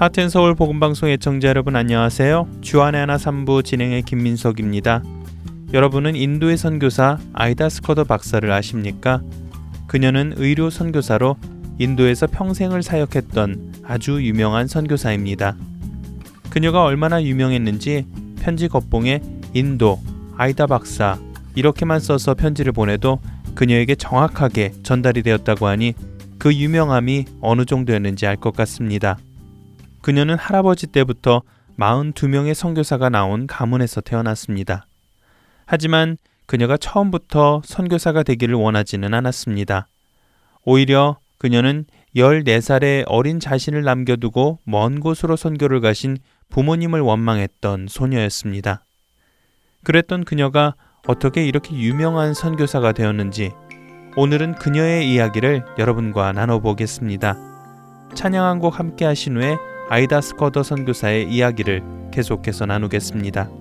하트앤서울 복음방송 애청자 여러분 안녕하세요. 주안의 하나 3부 진행의 김민석입니다. 여러분은 인도의 선교사 아이다 스커더 박사를 아십니까? 그녀는 의료 선교사로 인도에서 평생을 사역했던 아주 유명한 선교사입니다. 그녀가 얼마나 유명했는지 편지 겉봉에 인도, 아이다 박사 이렇게만 써서 편지를 보내도 그녀에게 정확하게 전달이 되었다고 하니 그 유명함이 어느 정도였는지 알 것 같습니다. 그녀는 할아버지 때부터 42명의 선교사가 나온 가문에서 태어났습니다. 하지만 그녀가 처음부터 선교사가 되기를 원하지는 않았습니다. 오히려 그녀는 14살의 어린 자신을 남겨두고 먼 곳으로 선교를 가신 부모님을 원망했던 소녀였습니다. 그랬던 그녀가 어떻게 이렇게 유명한 선교사가 되었는지 오늘은 그녀의 이야기를 여러분과 나눠보겠습니다. 찬양 한 곡 함께 하신 후에 아이다 스커더 선교사의 이야기를 계속해서 나누겠습니다.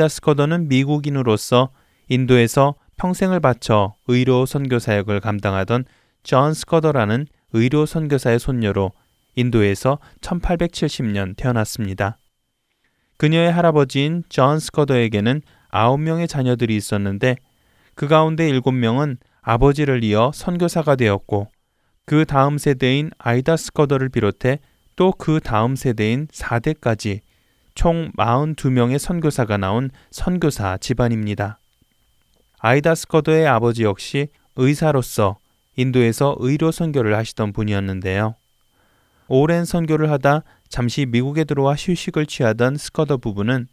아이다 스커더는 미국인으로서 인도에서 평생을 바쳐 의료 선교 사역을 감당하던 존 스커더라는 의료 선교사의 손녀로 인도에서 1870년 태어났습니다. 그녀의 할아버지인 존 스커더에게는 9명의 자녀들이 있었는데 그 가운데 7명은 아버지를 이어 선교사가 되었고 그 다음 세대인 아이다 스커더를 비롯해 또 그 다음 세대인 4대까지 총 42명의 선교사가 나온 선교사 집안입니다. 아이다 스커더의 아버지 역시 의사로서 인도에서 의료 선교를 하시던 분이었는데요. 오랜 선교를 하다 잠시 미국에 들어와 휴식을 취하던 스커더 부부는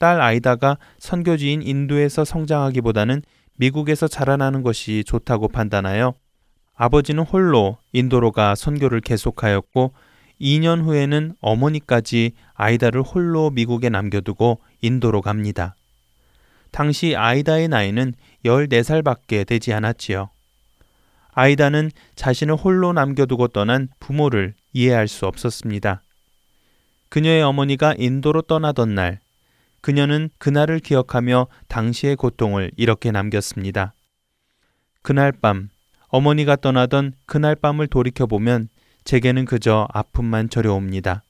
딸 아이다가 선교지인 인도에서 성장하기보다는 미국에서 자라나는 것이 좋다고 판단하여 아버지는 홀로 인도로 가 선교를 계속하였고 2년 후에는 어머니까지 아이다를 홀로 미국에 남겨두고 인도로 갑니다. 당시 아이다의 나이는 14살밖에 되지 않았지요. 아이다는 자신을 홀로 남겨두고 떠난 부모를 이해할 수 없었습니다. 그녀의 어머니가 인도로 떠나던 날, 그녀는 그날을 기억하며 당시의 고통을 이렇게 남겼습니다. 그날 밤, 어머니가 떠나던 그날 밤을 돌이켜보면 제게는 그저 아픔만 저려옵니다.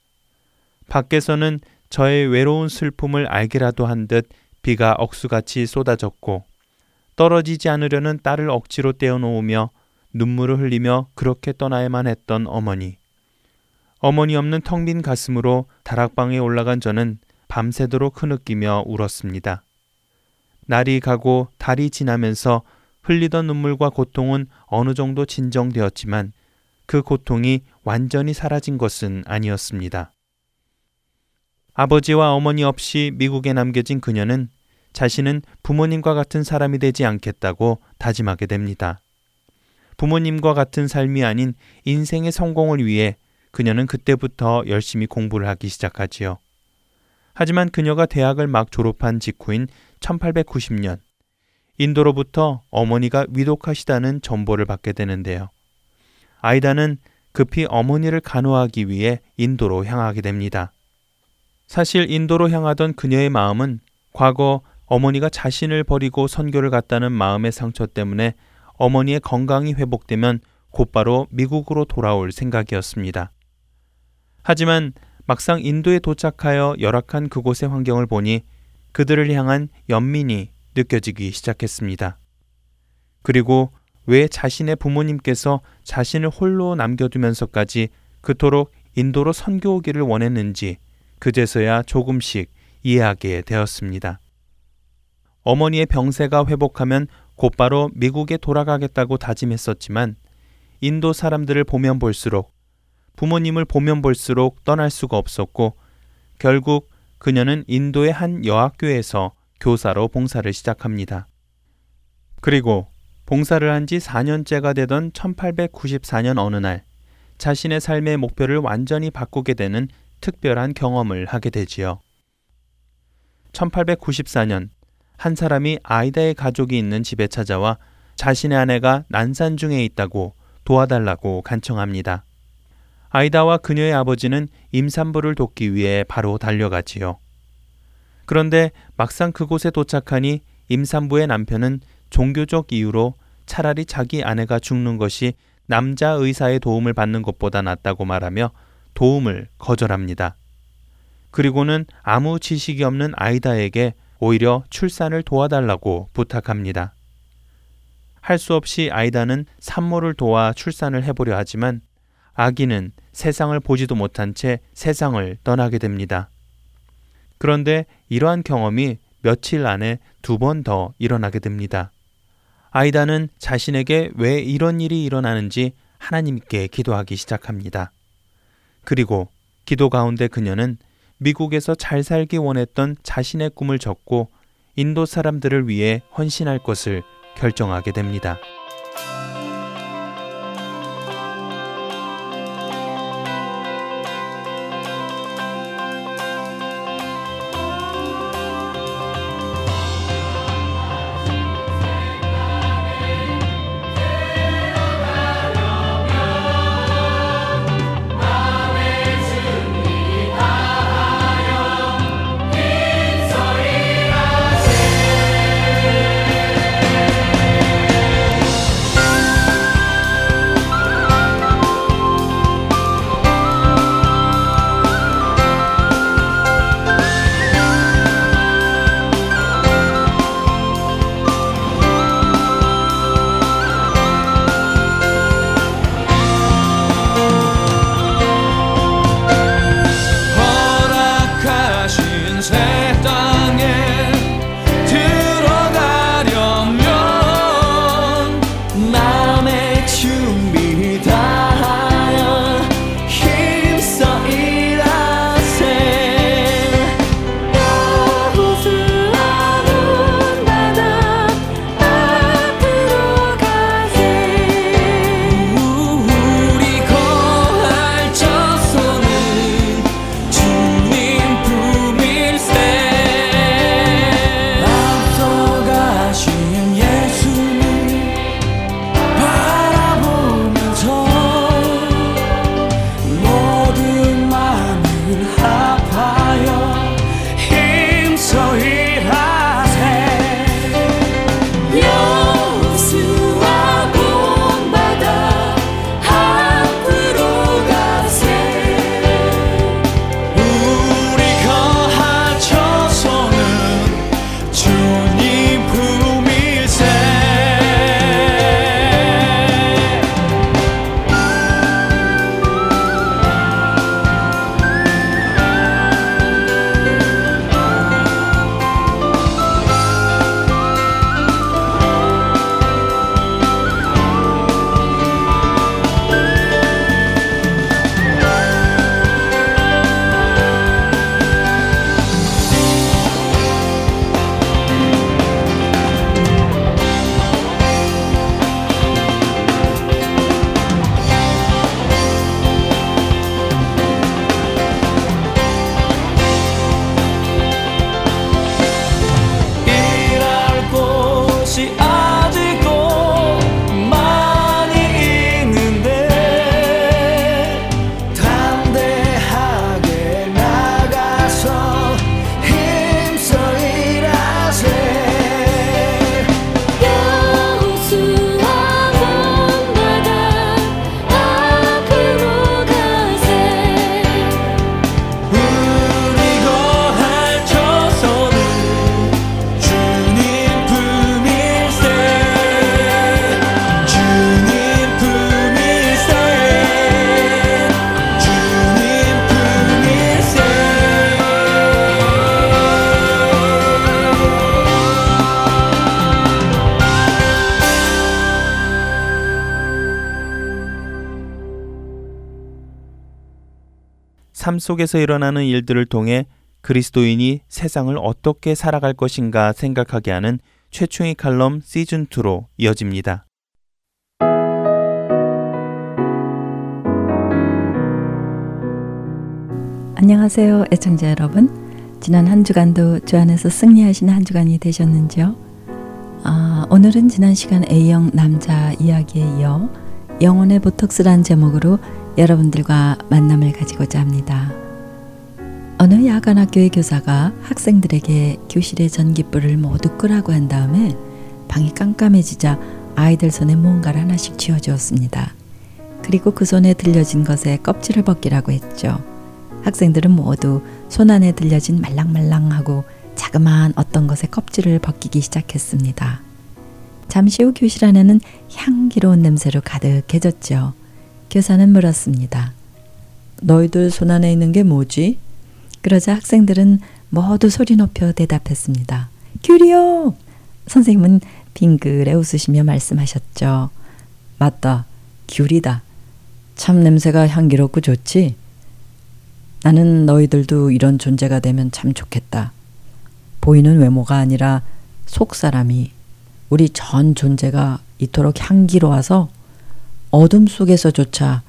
밖에서는 저의 외로운 슬픔을 알기라도 한 듯 비가 억수같이 쏟아졌고 떨어지지 않으려는 딸을 억지로 떼어놓으며 눈물을 흘리며 그렇게 떠나야만 했던 어머니. 어머니 없는 텅 빈 가슴으로 다락방에 올라간 저는 밤새도록 흐느끼며 울었습니다. 날이 가고 달이 지나면서 흘리던 눈물과 고통은 어느 정도 진정되었지만 그 고통이 완전히 사라진 것은 아니었습니다. 아버지와 어머니 없이 미국에 남겨진 그녀는 자신은 부모님과 같은 사람이 되지 않겠다고 다짐하게 됩니다. 부모님과 같은 삶이 아닌 인생의 성공을 위해 그녀는 그때부터 열심히 공부를 하기 시작하지요. 하지만 그녀가 대학을 막 졸업한 직후인 1890년, 인도로부터 어머니가 위독하시다는 전보를 받게 되는데요. 아이다는 급히 어머니를 간호하기 위해 인도로 향하게 됩니다. 사실 인도로 향하던 그녀의 마음은 과거 어머니가 자신을 버리고 선교를 갔다는 마음의 상처 때문에 어머니의 건강이 회복되면 곧바로 미국으로 돌아올 생각이었습니다. 하지만 막상 인도에 도착하여 열악한 그곳의 환경을 보니 그들을 향한 연민이 느껴지기 시작했습니다. 그리고 왜 자신의 부모님께서 자신을 홀로 남겨두면서까지 그토록 인도로 선교 오기를 원했는지 그제서야 조금씩 이해하게 되었습니다. 어머니의 병세가 회복하면 곧바로 미국에 돌아가겠다고 다짐했었지만 인도 사람들을 보면 볼수록 부모님을 보면 볼수록 떠날 수가 없었고 결국 그녀는 인도의 한 여학교에서 교사로 봉사를 시작합니다. 그리고 봉사를 한 지 4년째가 되던 1894년 어느 날 자신의 삶의 목표를 완전히 바꾸게 되는 특별한 경험을 하게 되지요. 1894년 한 사람이 아이다의 가족이 있는 집에 찾아와 자신의 아내가 난산 중에 있다고 도와달라고 간청합니다. 아이다와 그녀의 아버지는 임산부를 돕기 위해 바로 달려가지요. 그런데 막상 그곳에 도착하니 임산부의 남편은 종교적 이유로 차라리 자기 아내가 죽는 것이 남자 의사의 도움을 받는 것보다 낫다고 말하며 도움을 거절합니다. 그리고는 아무 지식이 없는 아이다에게 오히려 출산을 도와달라고 부탁합니다. 할 수 없이 아이다는 산모를 도와 출산을 해보려 하지만 아기는 세상을 보지도 못한 채 세상을 떠나게 됩니다. 그런데 이러한 경험이 며칠 안에 두 번 더 일어나게 됩니다. 아이다는 자신에게 왜 이런 일이 일어나는지 하나님께 기도하기 시작합니다. 그리고 기도 가운데 그녀는 미국에서 잘 살기 원했던 자신의 꿈을 적고 인도 사람들을 위해 헌신할 것을 결정하게 됩니다. 속에서 일어나는 일들을 통해 그리스도인이 세상을 어떻게 살아갈 것인가 생각하게 하는 최충희 칼럼 시즌2로 이어집니다. 안녕하세요, 애청자 여러분. 지난 한 주간도 주 안에서 승리하시는 한 주간이 되셨는지요? 아, 오늘은 지난 시간 A형 남자 이야기에 이어 영혼의 보톡스란 제목으로 여러분들과 만남을 가지고자 합니다. 어느 야간학교의 교사가 학생들에게 교실의 전기불을 모두 끄라고 한 다음에 방이 깜깜해지자 아이들 손에 뭔가를 하나씩 쥐어주었습니다. 그리고 그 손에 들려진 것에 껍질을 벗기라고 했죠. 학생들은 모두 손 안에 들려진 말랑말랑하고 자그마한 어떤 것의 껍질을 벗기기 시작했습니다. 잠시 후 교실 안에는 향기로운 냄새로 가득해졌죠. 교사는 물었습니다. 너희들 손 안에 있는 게 뭐지? 그러자 학생들은 모두 소리 높여 대답했습니다. 귤이요! 선생님은 빙글에 웃으시며 말씀하셨죠. 맞다. 귤이다. 참 냄새가 향기롭고 좋지? 나는 너희들도 이런 존재가 되면 참 좋겠다. 보이는 외모가 아니라 속 사람이 우리 전 존재가 이토록 향기로워서 어둠 속에서조차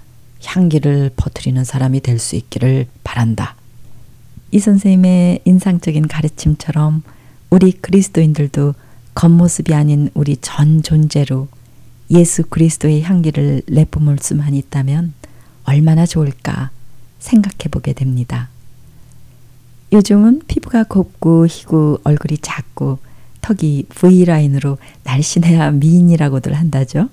향기를 퍼뜨리는 사람이 될 수 있기를 바란다. 이 선생님의 인상적인 가르침처럼 우리 그리스도인들도 겉모습이 아닌 우리 전 존재로 예수 그리스도의 향기를 내뿜을 수만 있다면 얼마나 좋을까 생각해 보게 됩니다. 요즘은 피부가 곱고 희고 얼굴이 작고 턱이 V라인으로 날씬해야 미인이라고들 한다죠.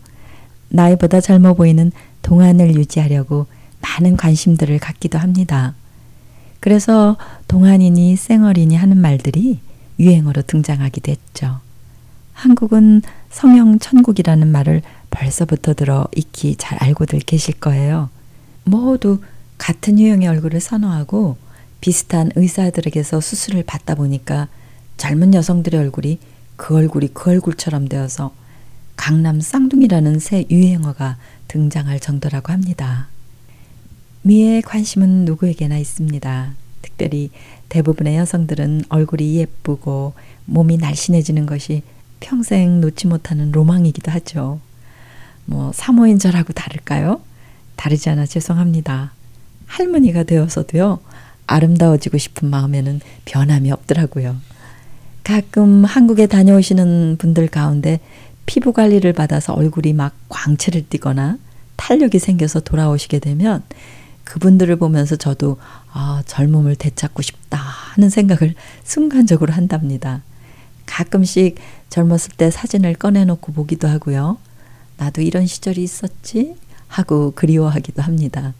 나이보다 젊어 보이는 동안을 유지하려고 많은 관심들을 갖기도 합니다. 그래서 동안이니 쌩얼이니 하는 말들이 유행어로 등장하기도 했죠. 한국은 성형 천국이라는 말을 벌써부터 들어 익히 잘 알고들 계실 거예요. 모두 같은 유형의 얼굴을 선호하고 비슷한 의사들에게서 수술을 받다 보니까 젊은 여성들의 얼굴이 그 얼굴이 그 얼굴처럼 되어서 강남 쌍둥이라는 새 유행어가 등장할 정도라고 합니다. 미에 관심은 누구에게나 있습니다. 특별히 대부분의 여성들은 얼굴이 예쁘고 몸이 날씬해지는 것이 평생 놓지 못하는 로망이기도 하죠. 뭐 사모인 절하고 다를까요? 다르지 않아 죄송합니다. 할머니가 되어서도요. 아름다워지고 싶은 마음에는 변함이 없더라고요. 가끔 한국에 다녀오시는 분들 가운데 피부 관리를 받아서 얼굴이 막 광채를 띠거나 탄력이 생겨서 돌아오시게 되면 그분들을 보면서 저도 아, 젊음을 되찾고 싶다 하는 생각을 순간적으로 한답니다. 가끔씩 젊었을 때 사진을 꺼내놓고 보기도 하고요. 나도 이런 시절이 있었지? 하고 그리워하기도 합니다.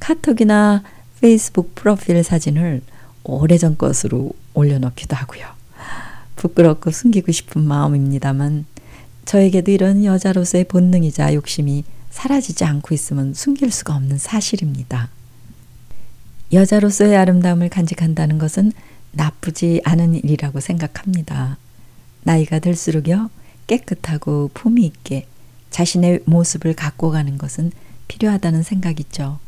카톡이나 페이스북 프로필 사진을 오래전 것으로 올려놓기도 하고요. 부끄럽고 숨기고 싶은 마음입니다만 저에게도 이런 여자로서의 본능이자 욕심이 사라지지 않고 있으면 숨길 수가 없는 사실입니다. 여자로서의 아름다움을 간직한다는 것은 나쁘지 않은 일이라고 생각합니다. 나이가 들수록요, 깨끗하고 품위 있게 자신의 모습을 갖고 가는 것은 필요하다는 생각이죠.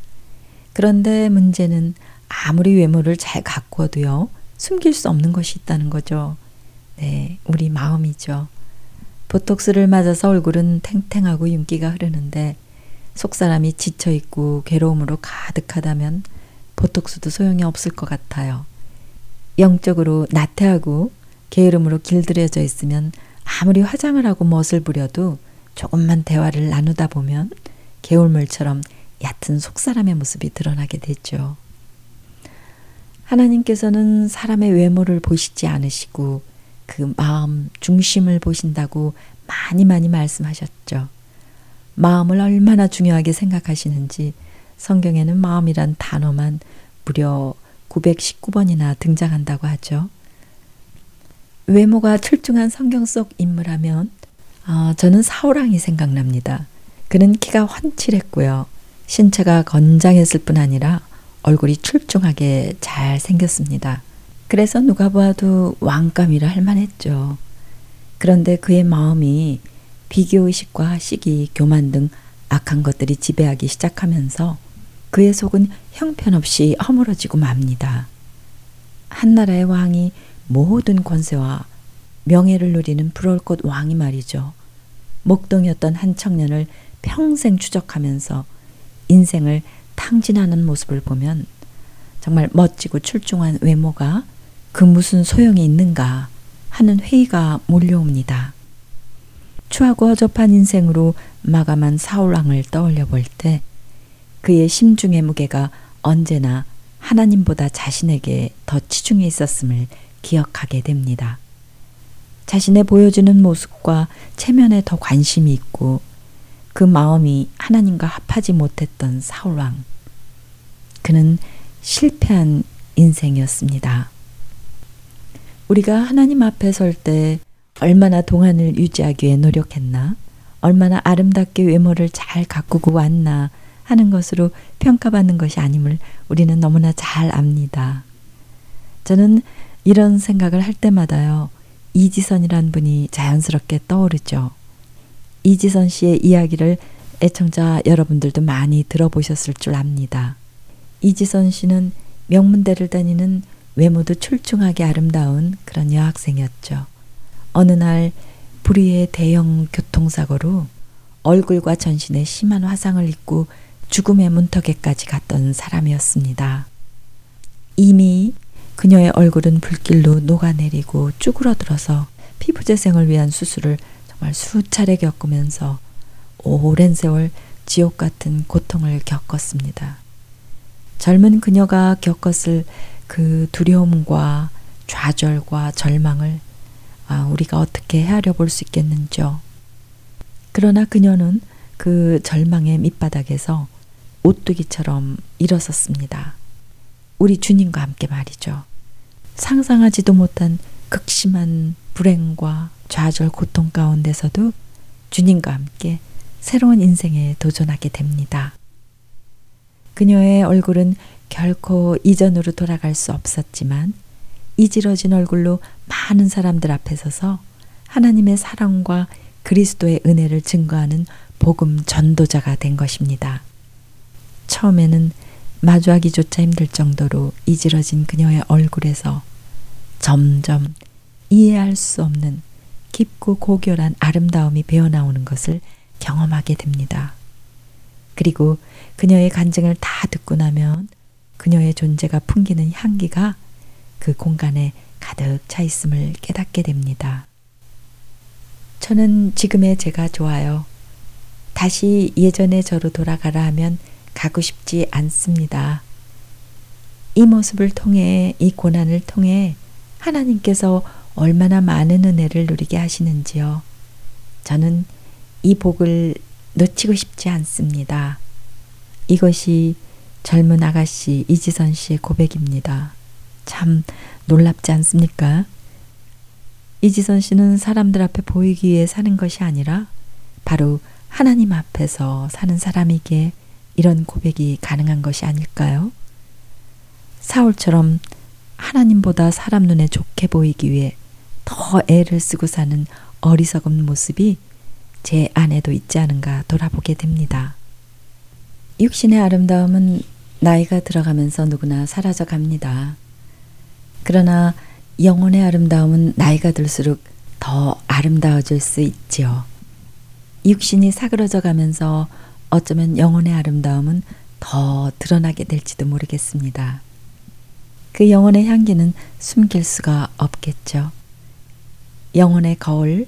그런데 문제는 아무리 외모를 잘 가꾸어도요, 숨길 수 없는 것이 있다는 거죠. 네, 우리 마음이죠. 보톡스를 맞아서 얼굴은 탱탱하고 윤기가 흐르는데 속사람이 지쳐있고 괴로움으로 가득하다면 보톡스도 소용이 없을 것 같아요. 영적으로 나태하고 게으름으로 길들여져 있으면 아무리 화장을 하고 멋을 부려도 조금만 대화를 나누다 보면 개울물처럼 얕은 속사람의 모습이 드러나게 되죠. 하나님께서는 사람의 외모를 보시지 않으시고 그 마음 중심을 보신다고 많이 많이 말씀하셨죠. 마음을 얼마나 중요하게 생각하시는지 성경에는 마음이란 단어만 무려 919번이나 등장한다고 하죠. 외모가 출중한 성경 속 인물하면 어, 저는 사우랑이 생각납니다. 그는 키가 훤칠했고요. 신체가 건장했을 뿐 아니라 얼굴이 출중하게 잘 생겼습니다. 그래서 누가 봐도 왕감이라 할 만했죠. 그런데 그의 마음이 비교의식과 시기, 교만 등 악한 것들이 지배하기 시작하면서 그의 속은 형편없이 허물어지고 맙니다. 한 나라의 왕이 모든 권세와 명예를 누리는 불올꽃 왕이 말이죠. 목동이었던 한 청년을 평생 추적하면서 인생을 탕진하는 모습을 보면 정말 멋지고 출중한 외모가 그 무슨 소용이 있는가 하는 회의가 몰려옵니다. 추하고 허접한 인생으로 마감한 사울왕을 떠올려 볼 때 그의 심중의 무게가 언제나 하나님보다 자신에게 더 치중해 있었음을 기억하게 됩니다. 자신의 보여지는 모습과 체면에 더 관심이 있고 그 마음이 하나님과 합하지 못했던 사울왕. 그는 실패한 인생이었습니다. 우리가 하나님 앞에 설 때 얼마나 동안을 유지하기 위해 노력했나, 얼마나 아름답게 외모를 잘 가꾸고 왔나 하는 것으로 평가받는 것이 아님을 우리는 너무나 잘 압니다. 저는 이런 생각을 할 때마다요, 이지선이란 분이 자연스럽게 떠오르죠. 이지선 씨의 이야기를 애청자 여러분들도 많이 들어보셨을 줄 압니다. 이지선 씨는 명문대를 다니는 외모도 출중하게 아름다운 그런 여학생이었죠. 어느 날 불의의 대형 교통사고로 얼굴과 전신에 심한 화상을 입고 죽음의 문턱에까지 갔던 사람이었습니다. 이미 그녀의 얼굴은 불길로 녹아내리고 쭈그러들어서 피부 재생을 위한 수술을 정말 수차례 겪으면서 오랜 세월 지옥 같은 고통을 겪었습니다. 젊은 그녀가 겪었을 그 두려움과 좌절과 절망을 아, 우리가 어떻게 헤아려 볼 수 있겠는지요. 그러나 그녀는 그 절망의 밑바닥에서 오뚜기처럼 일어섰습니다. 우리 주님과 함께 말이죠. 상상하지도 못한 극심한 불행과 좌절 고통 가운데서도 주님과 함께 새로운 인생에 도전하게 됩니다. 그녀의 얼굴은 결코 이전으로 돌아갈 수 없었지만 이지러진 얼굴로 많은 사람들 앞에 서서 하나님의 사랑과 그리스도의 은혜를 증거하는 복음 전도자가 된 것입니다. 처음에는 마주하기조차 힘들 정도로 이지러진 그녀의 얼굴에서 점점 이해할 수 없는 깊고 고결한 아름다움이 배어나오는 것을 경험하게 됩니다. 그리고 그녀의 간증을 다 듣고 나면 그녀의 존재가 풍기는 향기가 그 공간에 가득 차 있음을 깨닫게 됩니다. 저는 지금의 제가 좋아요. 다시 예전의 저로 돌아가라 하면 가고 싶지 않습니다. 이 모습을 통해, 이 고난을 통해 하나님께서 얼마나 많은 은혜를 누리게 하시는지요. 저는 이 복을 놓치고 싶지 않습니다. 이것이 젊은 아가씨 이지선 씨의 고백입니다. 참 놀랍지 않습니까? 이지선 씨는 사람들 앞에 보이기 위해 사는 것이 아니라 바로 하나님 앞에서 사는 사람이기에 이런 고백이 가능한 것이 아닐까요? 사울처럼 하나님보다 사람 눈에 좋게 보이기 위해 더 애를 쓰고 사는 어리석은 모습이 제 안에도 있지 않은가 돌아보게 됩니다. 육신의 아름다움은 나이가 들어가면서 누구나 사라져 갑니다. 그러나 영혼의 아름다움은 나이가 들수록 더 아름다워질 수 있지요. 육신이 사그러져 가면서 어쩌면 영혼의 아름다움은 더 드러나게 될지도 모르겠습니다. 그 영혼의 향기는 숨길 수가 없겠죠. 영혼의 거울,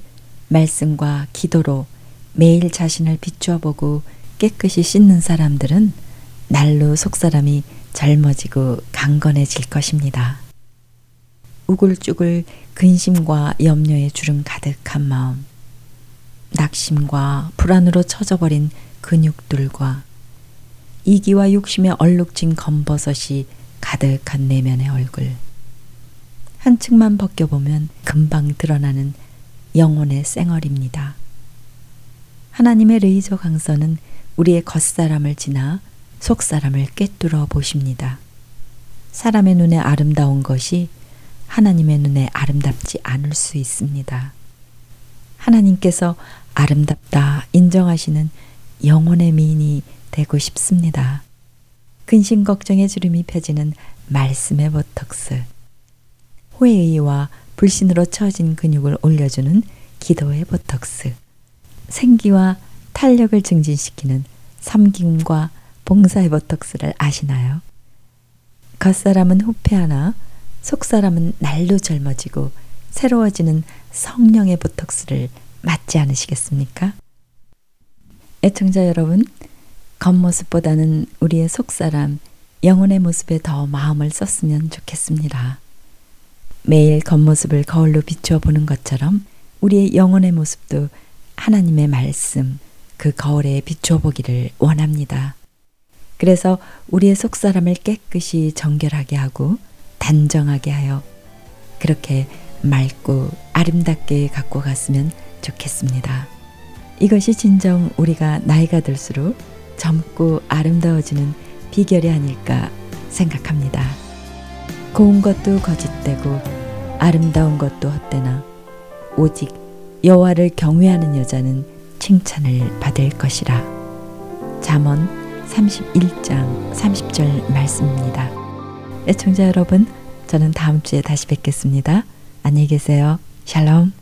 말씀과 기도로 매일 자신을 비추어 보고 깨끗이 씻는 사람들은 날로 속사람이 젊어지고 강건해질 것입니다. 우글쭈글 근심과 염려에 주름 가득한 마음, 낙심과 불안으로 처져버린 근육들과 이기와 욕심에 얼룩진 검버섯이 가득한 내면의 얼굴. 한 층만 벗겨보면 금방 드러나는 영혼의 쌩얼입니다. 하나님의 레이저 강선은 우리의 겉사람을 지나 속사람을 꿰뚫어 보십니다. 사람의 눈에 아름다운 것이 하나님의 눈에 아름답지 않을 수 있습니다. 하나님께서 아름답다 인정하시는 영혼의 미인이 되고 싶습니다. 근심 걱정의 주름이 펴지는 말씀의 보톡스. 회의와 불신으로 처진 근육을 올려주는 기도의 보톡스. 생기와 탄력을 증진시키는 섬김과 봉사의 보톡스를 아시나요? 겉사람은 후패하나 속사람은 날로 젊어지고 새로워지는 성령의 보톡스를 맞지 않으시겠습니까? 애청자 여러분, 겉모습보다는 우리의 속사람, 영혼의 모습에 더 마음을 썼으면 좋겠습니다. 매일 겉모습을 거울로 비추어 보는 것처럼 우리의 영혼의 모습도 하나님의 말씀, 그 거울에 비추어 보기를 원합니다. 그래서 우리의 속사람을 깨끗이 정결하게 하고 단정하게 하여 그렇게 맑고 아름답게 갖고 갔으면 좋겠습니다. 이것이 진정 우리가 나이가 들수록 젊고 아름다워지는 비결이 아닐까 생각합니다. 고운 것도 거짓되고 아름다운 것도 헛되나 오직 여호와를 경외하는 여자는 칭찬을 받을 것이라. 잠언 31장 30절 말씀입니다. 애청자 여러분, 저는 다음 주에 다시 뵙겠습니다. 안녕히 계세요. 샬롬.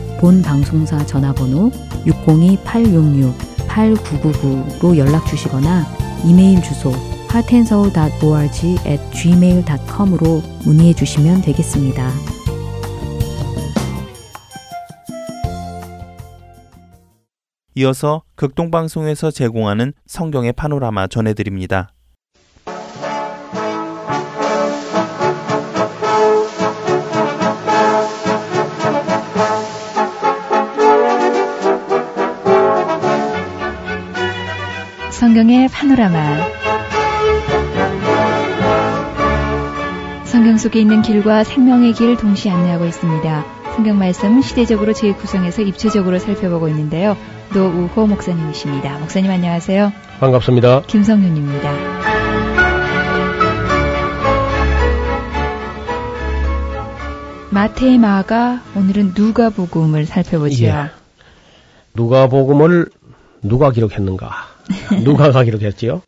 본 방송사 전화번호 602-866 8999로 연락 주시거나 이메일 주소 heartandsoul.org at gmail.com으로 문의해 주시면 되겠습니다. 이어서 극동방송에서 제공하는 성경의 파노라마 전해드립니다. 성경의 파노라마 성경 속에 있는 길과 생명의 길을 동시에 안내하고 있습니다. 성경 말씀 시대적으로 재구성해서 입체적으로 살펴보고 있는데요. 노우호 목사님이십니다. 목사님 안녕하세요. 반갑습니다. 김성윤입니다. 마태 마가 오늘은 누가복음을 살펴보죠. 예. 누가복음을 누가 기록했는가? 누가 가 기록했지요.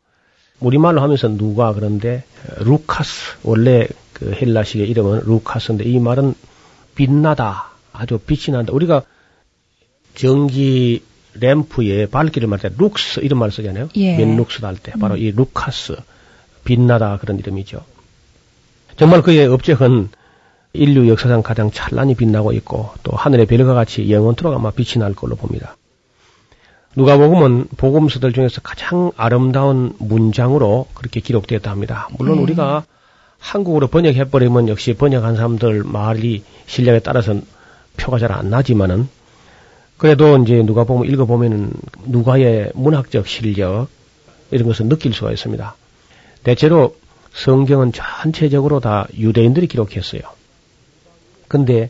우리말로 하면서 누가 그런데 루카스 원래 그 헬라식의 이름은 루카스인데 이 말은 빛나다 아주 빛이 난다. 우리가 전기 램프에 밝기를 말할 때 룩스 이런 말을 쓰잖아요. 예. 맨 룩스 할때 바로 음. 이 루카스 빛나다 그런 이름이죠. 정말 그의 업적은 인류 역사상 가장 찬란히 빛나고 있고 또 하늘의 별과 같이 영원토록 아마 빛이 날 걸로 봅니다. 누가복음은 복음서들 중에서 가장 아름다운 문장으로 그렇게 기록되었다 합니다. 물론 네. 우리가 한국어로 번역해버리면 역시 번역한 사람들 말이 실력에 따라서 표가 잘 안 나지만은 그래도 이제 누가복음 읽어보면은 누가의 문학적 실력 이런 것을 느낄 수가 있습니다. 대체로 성경은 전체적으로 다 유대인들이 기록했어요. 근데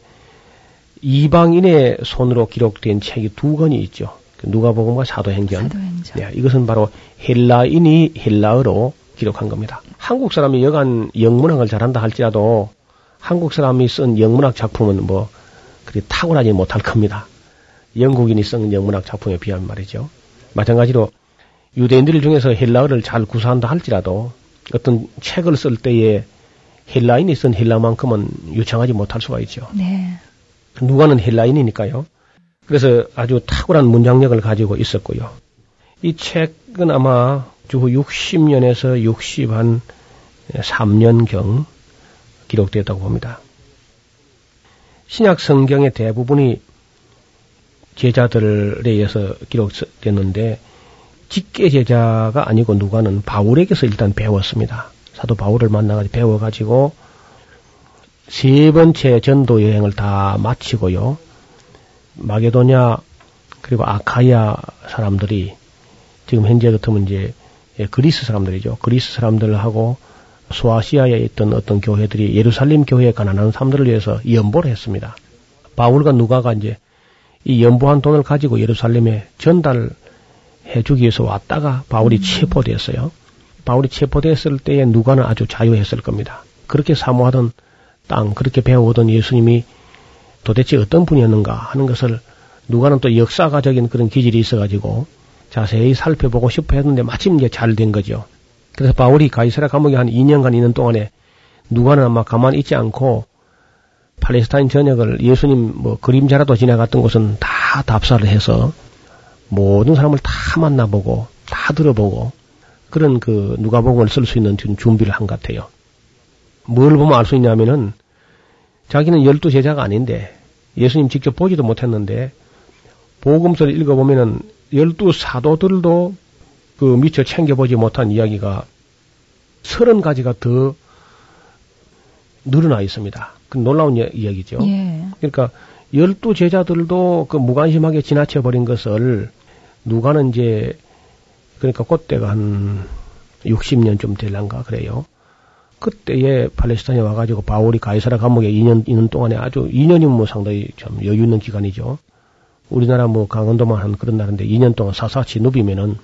이방인의 손으로 기록된 책이 두 권이 있죠. 그 누가복음과 사도행전. 사도행전. 네, 이것은 바로 헬라인이 헬라어로 기록한 겁니다. 한국 사람이 여간 영문학을 잘한다 할지라도 한국 사람이 쓴 영문학 작품은 뭐 그리 탁월하지 못할 겁니다. 영국인이 쓴 영문학 작품에 비하면 말이죠. 마찬가지로 유대인들 중에서 헬라어를 잘 구사한다 할지라도 어떤 책을 쓸 때에 헬라인이 쓴 헬라만큼은 유창하지 못할 수가 있죠. 네. 누가는 헬라인이니까요. 그래서 아주 탁월한 문장력을 가지고 있었고요. 이 책은 아마 주후 60년에서 60한 3년경 기록되었다고 봅니다. 신약 성경의 대부분이 제자들에 의해서 기록됐는데 직계 제자가 아니고 누가는 바울에게서 일단 배웠습니다. 사도 바울을 만나가지고 배워가지고 세 번째 전도 여행을 다 마치고요. 마게도냐 그리고 아카이아 사람들이 지금 현재 같으면 이제 그리스 사람들이죠. 그리스 사람들하고 소아시아에 있던 어떤 교회들이 예루살렘 교회에 가난한 사람들을 위해서 연보를 했습니다. 바울과 누가가 이제 이 연보한 돈을 가지고 예루살렘에 전달해 주기 위해서 왔다가 바울이 음. 체포됐어요. 바울이 체포됐을 때에 누가는 아주 자유했을 겁니다. 그렇게 사모하던 땅, 그렇게 배워오던 예수님이 도대체 어떤 분이었는가 하는 것을 누가는 또 역사가적인 그런 기질이 있어가지고 자세히 살펴보고 싶어 했는데 마침 이제 잘 된 거죠. 그래서 바울이 가이사라 감옥에 한 2년간 있는 동안에 누가는 아마 가만히 있지 않고 팔레스타인 전역을 예수님 뭐 그림자라도 지나갔던 곳은 다 답사를 해서 모든 사람을 다 만나보고 다 들어보고 그런 그 누가복음을 쓸 수 있는 준비를 한 것 같아요. 뭘 보면 알 수 있냐면은 자기는 열두 제자가 아닌데 예수님 직접 보지도 못했는데 복음서를 읽어보면은 열두 사도들도 그 미처 챙겨보지 못한 이야기가 서른 가지가 더 늘어나 있습니다. 그 놀라운 이야기죠. 예. 그러니까 열두 제자들도 그 무관심하게 지나쳐 버린 것을 누가는 이제 그러니까 그때가 한 60년 좀 될란가 그래요. 그때에 팔레스타인에 와가지고 바울이 가이사라 감옥에 2년, 2년 동안에 아주 2년이면 뭐 상당히 좀 여유 있는 기간이죠. 우리나라 뭐 강원도만 한 그런 나라인데 2년 동안 사사치 누비면은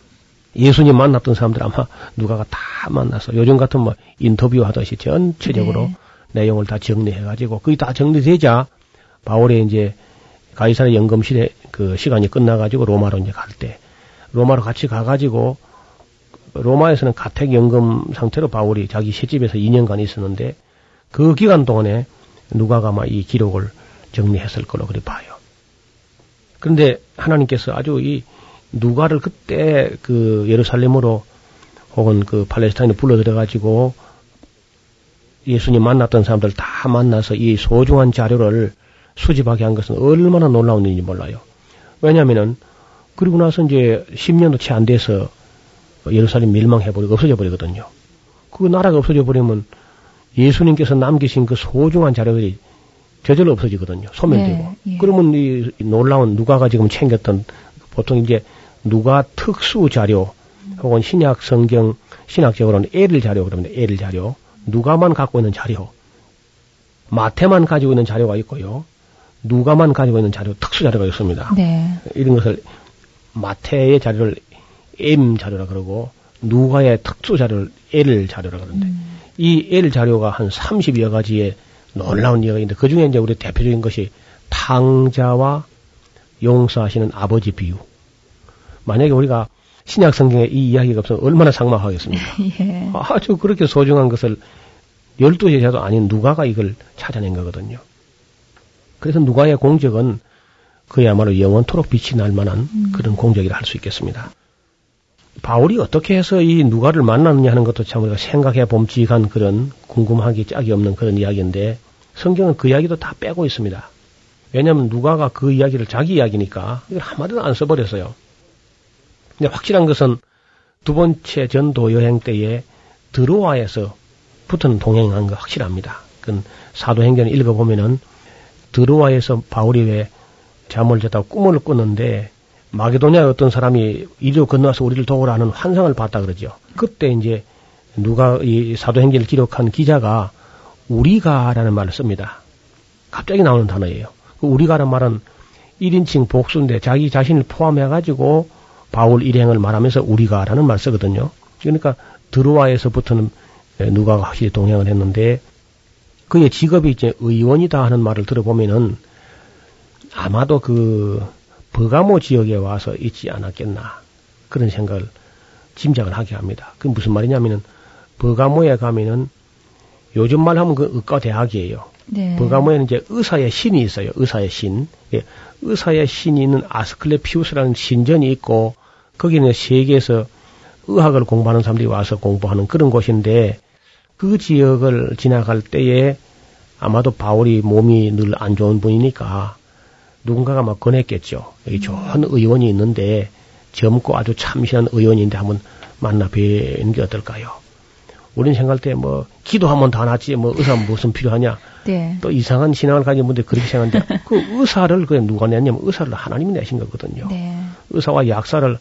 예수님 만났던 사람들 아마 누가가 다 만나서 요즘 같은 뭐 인터뷰 하듯이 전체적으로 네. 내용을 다 정리해가지고 그게 다 정리되자 바울의 이제 가이사라 연금실에 그 시간이 끝나가지고 로마로 이제 갈 때 로마로 같이 가가지고 로마에서는 가택연금 상태로 바울이 자기 시집에서 2년간 있었는데 그 기간 동안에 누가가 막이 기록을 정리했을 걸로 그리 봐요. 그런데 하나님께서 아주 이 누가를 그때 그 예루살렘으로 혹은 그 팔레스타인에 불러들여 가지고 예수님 만났던 사람들 다 만나서 이 소중한 자료를 수집하게 한 것은 얼마나 놀라운 일인지 몰라요. 왜냐면은 그리고 나서 이제 10년도 채 안 돼서 예루살렘 멸망해버리고 없어져 버리거든요. 그 나라가 없어져 버리면 예수님께서 남기신 그 소중한 자료들이 저절로 없어지거든요. 소멸되고. 네, 예. 그러면 이 놀라운 누가가 지금 챙겼던 보통 이제 누가 특수 자료 혹은 신약 성경 신학적으로는 L 자료 그러면 L 자료 누가만 갖고 있는 자료 마태만 가지고 있는 자료가 있고요. 누가만 가지고 있는 자료 특수 자료가 있습니다. 네. 이런 것을 마태의 자료를 M 자료라 그러고 누가의 특수 자료를 L 자료라 그러는데 음. 이 L 자료가 한 30여 가지의 놀라운 이야기가 있는데 그 중에 이제 우리 대표적인 것이 탕자와 용서하시는 아버지 비유. 만약에 우리가 신약 성경에 이 이야기가 없으면 얼마나 상막하겠습니까? 예. 아주 그렇게 소중한 것을 열두 제자도 아닌 누가가 이걸 찾아낸 거거든요. 그래서 누가의 공적은 그야말로 영원토록 빛이 날 만한 음. 그런 공적이라 할 수 있겠습니다. 바울이 어떻게 해서 이 누가를 만났느냐 하는 것도 참 우리가 생각해 봄직한 그런 궁금하기 짝이 없는 그런 이야기인데 성경은 그 이야기도 다 빼고 있습니다. 왜냐하면 누가가 그 이야기를 자기 이야기니까 이걸 한마디도 안 써버렸어요. 근데 확실한 것은 두 번째 전도 여행 때에 드로아에서 붙은 동행한 거 확실합니다. 그건 사도행전을 읽어보면은 드로아에서 바울이 왜 잠을 자다 꿈을 꿨는데 마게도냐 어떤 사람이 이리로 건너와서 우리를 도우라 는 환상을 봤다 그러죠. 그때 이제 누가 이 사도행전을 기록한 기자가 우리가라는 말을 씁니다. 갑자기 나오는 단어예요. 그 우리가라는 말은 1인칭 복수인데 자기 자신을 포함해가지고 바울 일행을 말하면서 우리가라는 말 쓰거든요. 그러니까 드루아에서부터는 누가가 확실히 동행을 했는데 그의 직업이 이제 의원이다 하는 말을 들어보면은 아마도 그 버가모 지역에 와서 있지 않았겠나 그런 생각을 짐작을 하게 합니다. 그 무슨 말이냐면은 버가모에 가면은 요즘 말하면 그 의과 대학이에요. 네. 버가모에는 이제 의사의 신이 있어요. 의사의 신. 예. 의사의 신이 있는 아스클레피우스라는 신전이 있고 거기는 세계에서 의학을 공부하는 사람들이 와서 공부하는 그런 곳인데 그 지역을 지나갈 때에 아마도 바울이 몸이 늘 안 좋은 분이니까 누군가가 막 권했겠죠. 여기 좋은 의원이 있는데 젊고 아주 참신한 의원인데 한번 만나 뵈는 게 어떨까요? 우리는 생각할 때 뭐 기도하면 다 낫지 뭐 의사 무슨 필요하냐 네. 또 이상한 신앙을 가진 분들 그렇게 생각하는데 그 의사를 그 누가 냈냐면 의사를 하나님이 내신 거거든요. 네. 의사와 약사를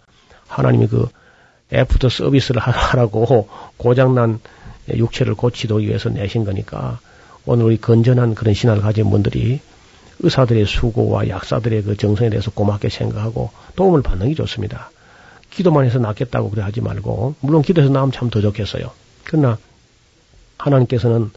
하나님이 그 애프터 서비스를 하라고 고장난 육체를 고치기 위해서 내신 거니까 오늘 우리 건전한 그런 신앙을 가진 분들이 의사들의 수고와 약사들의 그 정성에 대해서 고맙게 생각하고 도움을 받는 게 좋습니다. 기도만 해서 낫겠다고 그래 하지 말고 물론 기도해서 나오면 참 더 좋겠어요. 그러나 하나님께서는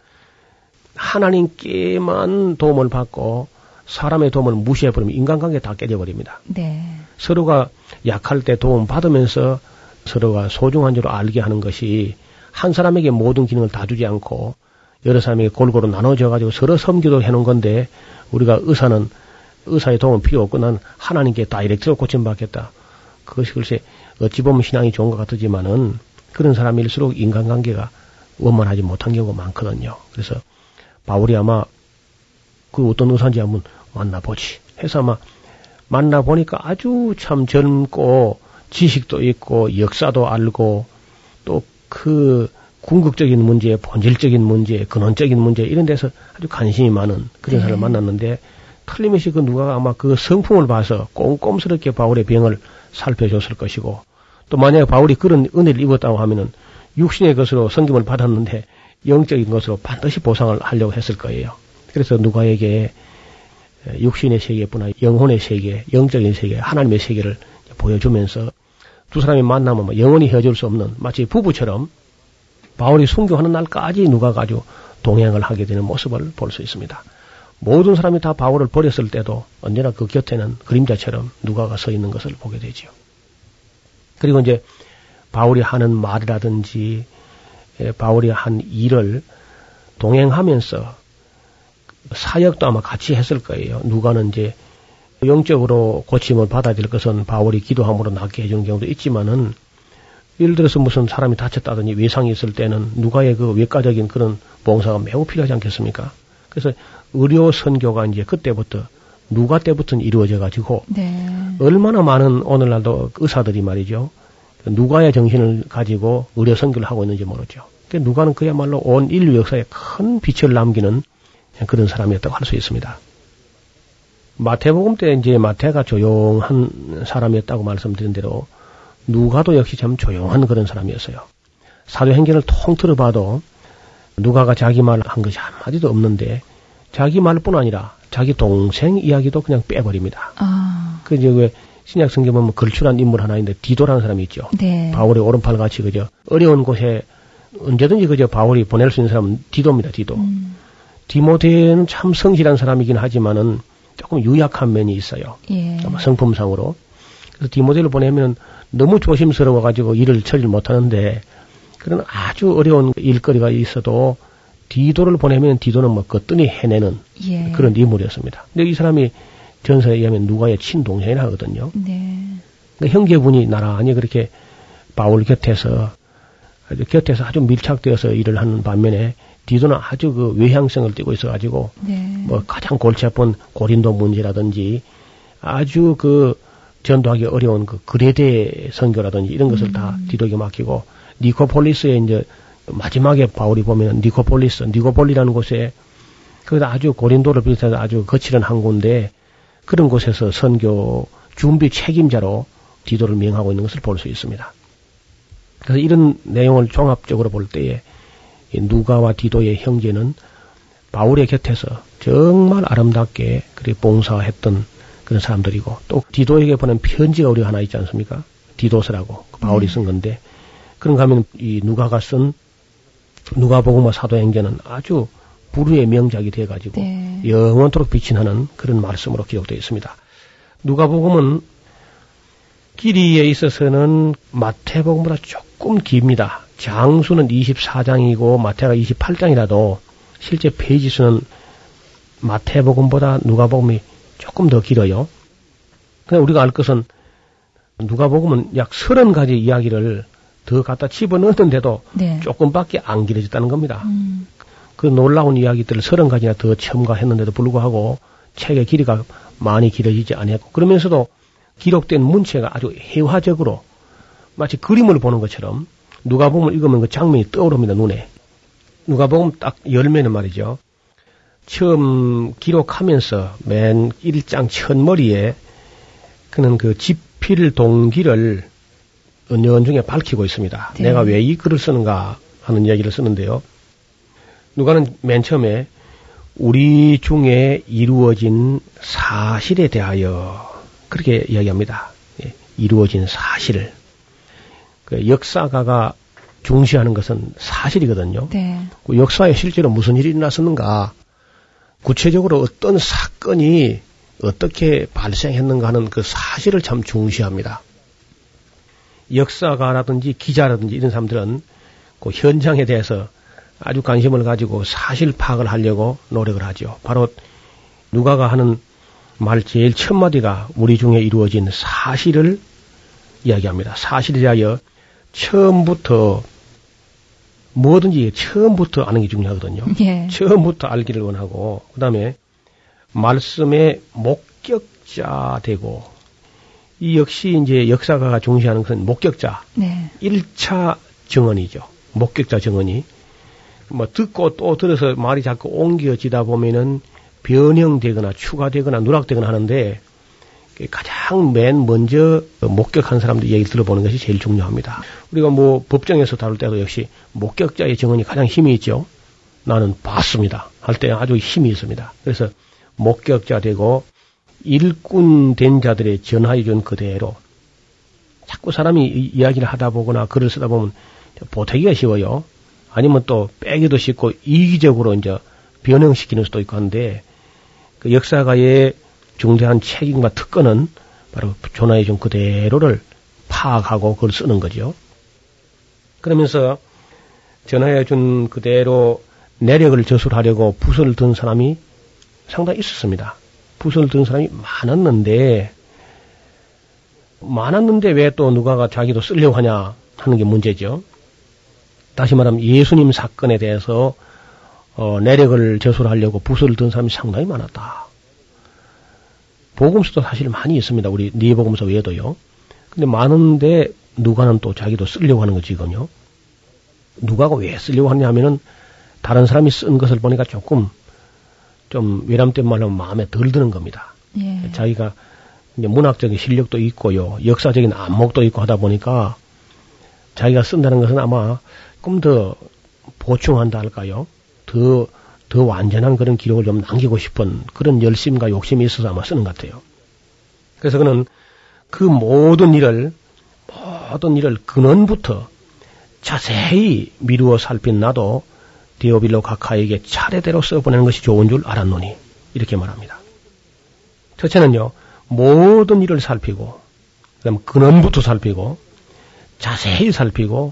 하나님께만 도움을 받고 사람의 도움을 무시해버리면 인간관계 다 깨져버립니다. 네. 서로가 약할 때 도움 받으면서 서로가 소중한 줄 알게 하는 것이 한 사람에게 모든 기능을 다 주지 않고 여러 사람에게 골고루 나눠져 가지고 서로 섬기도 해놓은 건데 우리가 의사는 의사의 도움은 필요 없고 난 하나님께 다이렉트로 고침받겠다. 그것이 글쎄 어찌 보면 신앙이 좋은 것 같지만은 그런 사람일수록 인간관계가 원만하지 못한 경우가 많거든요. 그래서 바울이 아마 그 어떤 의사인지 한번 만나보지 해서 아마 만나보니까 아주 참 젊고 지식도 있고 역사도 알고 또그 궁극적인 문제, 본질적인 문제, 근원적인 문제 이런 데서 아주 관심이 많은 그런 사람을 네. 만났는데 틀림없이 그 누가 아마 그 성품을 봐서 꼼꼼스럽게 바울의 병을 살펴줬을 것이고 또 만약에 바울이 그런 은혜를 입었다고 하면은 육신의 것으로 성김을 받았는데 영적인 것으로 반드시 보상을 하려고 했을 거예요. 그래서 누가에게 육신의 세계뿐 아니라 영혼의 세계, 영적인 세계, 하나님의 세계를 보여주면서 두 사람이 만나면 뭐 영원히 헤어질 수 없는 마치 부부처럼 바울이 순교하는 날까지 누가 가지고 동행을 하게 되는 모습을 볼 수 있습니다. 모든 사람이 다 바울을 버렸을 때도 언제나 그 곁에는 그림자처럼 누가가 서 있는 것을 보게 되죠. 그리고 이제 바울이 하는 말이라든지 바울이 한 일을 동행하면서 사역도 아마 같이 했을 거예요. 누가는 이제 영적으로 고침을 받아야 될 것은 바울이 기도함으로 낫게 해주는 경우도 있지만은 예를 들어서 무슨 사람이 다쳤다든지 외상이 있을 때는 누가의 그 외과적인 그런 봉사가 매우 필요하지 않겠습니까? 그래서 의료 선교가 이제 그때부터 누가 때부터 이루어져 가지고 네. 얼마나 많은 오늘날도 의사들이 말이죠. 누가의 정신을 가지고 의료 선교를 하고 있는지 모르죠. 그러니까 누가는 그야말로 온 인류 역사에 큰 빛을 남기는 그런 사람이었다고 할 수 있습니다. 마태복음 때 이제 마태가 조용한 사람이었다고 말씀드린 대로 누가도 역시 참 조용한 그런 사람이었어요. 사도행전을 통틀어 봐도 누가가 자기 말 한 것이 한마디도 없는데 자기 말뿐 아니라 자기 동생 이야기도 그냥 빼버립니다. 아. 그 이제 왜 신약 성경 보면 걸출한 인물 하나 있는데 디도라는 사람이 있죠. 네. 바울의 오른팔 같이 그죠. 어려운 곳에 언제든지 그저 바울이 보낼 수 있는 사람은 디도입니다. 디도. 음. 디모데는 참 성실한 사람이긴 하지만은 조금 유약한 면이 있어요. 예. 아마 성품상으로. 그래서 디모데를 보내면 너무 조심스러워 가지고 일을 처리를 못 하는데 그런 아주 어려운 일거리가 있어도 디도를 보내면 디도는 뭐 거뜬히 해내는 예. 그런 인물이었습니다. 근데 이 사람이 전서에 의하면 누가의 친동생이라 하거든요. 네. 그러니까 형제분이 나란히 그렇게 바울 곁에서 아주 곁에서 아주 밀착되어서 일을 하는 반면에 디도는 아주 그 외향성을 띠고 있어가지고 네. 뭐 가장 골치 아픈 고린도 문제라든지 아주 그 전도하기 어려운 그 그레데 선교라든지 이런 것을 다 음. 디도에게 맡기고 니코폴리스에 이제 마지막에 바울이 보면 니코폴리스, 니코폴리라는 곳에 거기다 아주 고린도를 비롯해서 아주 거칠은 항구인데 그런 곳에서 선교 준비 책임자로 디도를 명하고 있는 것을 볼 수 있습니다. 그래서 이런 내용을 종합적으로 볼 때에 이 누가와 디도의 형제는 바울의 곁에서 정말 아름답게 그리 봉사했던 그런 사람들이고 또 디도에게 보낸 편지가 우리 하나 있지 않습니까? 디도서라고 그 바울이 쓴 건데 그런가 하면 이 누가가 쓴 누가복음과 사도행전은 아주 불후의 명작이 돼가지고 네. 영원토록 나는 그런 말씀으로 기록되어 있습니다. 누가복음은 길이에 있어서는 마태복음보다 조금 깁니다. 장수는 24장이고 마태가 28장이라도 실제 페이지 수는 마태복음보다 누가복음이 조금 더 길어요. 그냥 우리가 알 것은 누가복음은 약 30가지 이야기를 더 갖다 집어넣었는데도 네. 조금밖에 안 길어졌다는 겁니다. 음. 그 놀라운 이야기들을 30가지나 더 첨가했는데도 불구하고 책의 길이가 많이 길어지지 않았고 그러면서도 기록된 문체가 아주 회화적으로 마치 그림을 보는 것처럼 누가 보면 읽으면 그 장면이 떠오릅니다 눈에 누가 보면 딱 열매는 말이죠 처음 기록하면서 맨 1장 첫머리에 그는 그 집필 동기를 은연 중에 밝히고 있습니다. 네. 내가 왜 이 글을 쓰는가 하는 이야기를 쓰는데요. 누가는 맨 처음에 우리 중에 이루어진 사실에 대하여 그렇게 이야기합니다. 예, 이루어진 사실. 그 역사가가 중시하는 것은 사실이거든요. 네. 그 역사에 실제로 무슨 일이 일어났었는가, 구체적으로 어떤 사건이 어떻게 발생했는가 하는 그 사실을 참 중시합니다. 역사가라든지 기자라든지 이런 사람들은 그 현장에 대해서 아주 관심을 가지고 사실 파악을 하려고 노력을 하죠. 바로 누가가 하는 말 제일 첫 마디가 우리 중에 이루어진 사실을 이야기합니다. 사실에 대하여 처음부터 뭐든지 처음부터 아는 게 중요하거든요. 예. 처음부터 알기를 원하고 그다음에 말씀의 목격자 되고 이 역시 이제 역사가가 중시하는 것은 목격자 네. 1차 정언이죠. 목격자 정언이 뭐 듣고 또 들어서 말이 자꾸 옮겨지다 보면은 변형되거나 추가되거나 누락되거나 하는데 가장 맨 먼저 목격한 사람들 얘기를 들어보는 것이 제일 중요합니다. 우리가 뭐 법정에서 다룰 때도 역시 목격자의 증언이 가장 힘이 있죠. 나는 봤습니다. 할 때 아주 힘이 있습니다. 그래서 목격자 되고 일꾼 된 자들의 전하에 준 그대로 자꾸 사람이 이- 이야기를 하다 보거나 글을 쓰다 보면 보태기가 쉬워요. 아니면 또 빼기도 쉽고 이기적으로 이제 변형시키는 수도 있고 한데 그 역사가의 중대한 책임과 특권은 바로 전하에 준 그대로를 파악하고 그걸 쓰는 거죠. 그러면서 전하에 준 그대로 내력을 저술하려고 붓을 든 사람이 상당히 있었습니다. 붓을 든 사람이 많았는데 많았는데 왜 또 누가가 자기도 쓰려고 하냐 하는 게 문제죠. 다시 말하면 예수님 사건에 대해서 어, 내력을 제소하려고 붓을 든 사람이 상당히 많았다. 복음서도 사실 많이 있습니다. 우리 네 복음서 외에도요. 근데 많은데 누가는 또 자기도 쓰려고 하는 거지 지금요. 누가가 왜 쓰려고 하냐면은 다른 사람이 쓴 것을 보니까 조금 좀 외람된 말로 마음에 덜 드는 겁니다. 예. 자기가 이제 문학적인 실력도 있고요, 역사적인 안목도 있고 하다 보니까 자기가 쓴다는 것은 아마 조금 더 보충한다 할까요? 더, 더 완전한 그런 기록을 좀 남기고 싶은 그런 열심과 욕심이 있어서 아마 쓰는 것 같아요. 그래서 그는 그 모든 일을, 모든 일을 근원부터 자세히 미루어 살핀 나도 디오빌로 카카에게 차례대로 써보내는 것이 좋은 줄 알았노니 이렇게 말합니다. 첫째는요 모든 일을 살피고 그다음 근원부터 살피고 자세히 살피고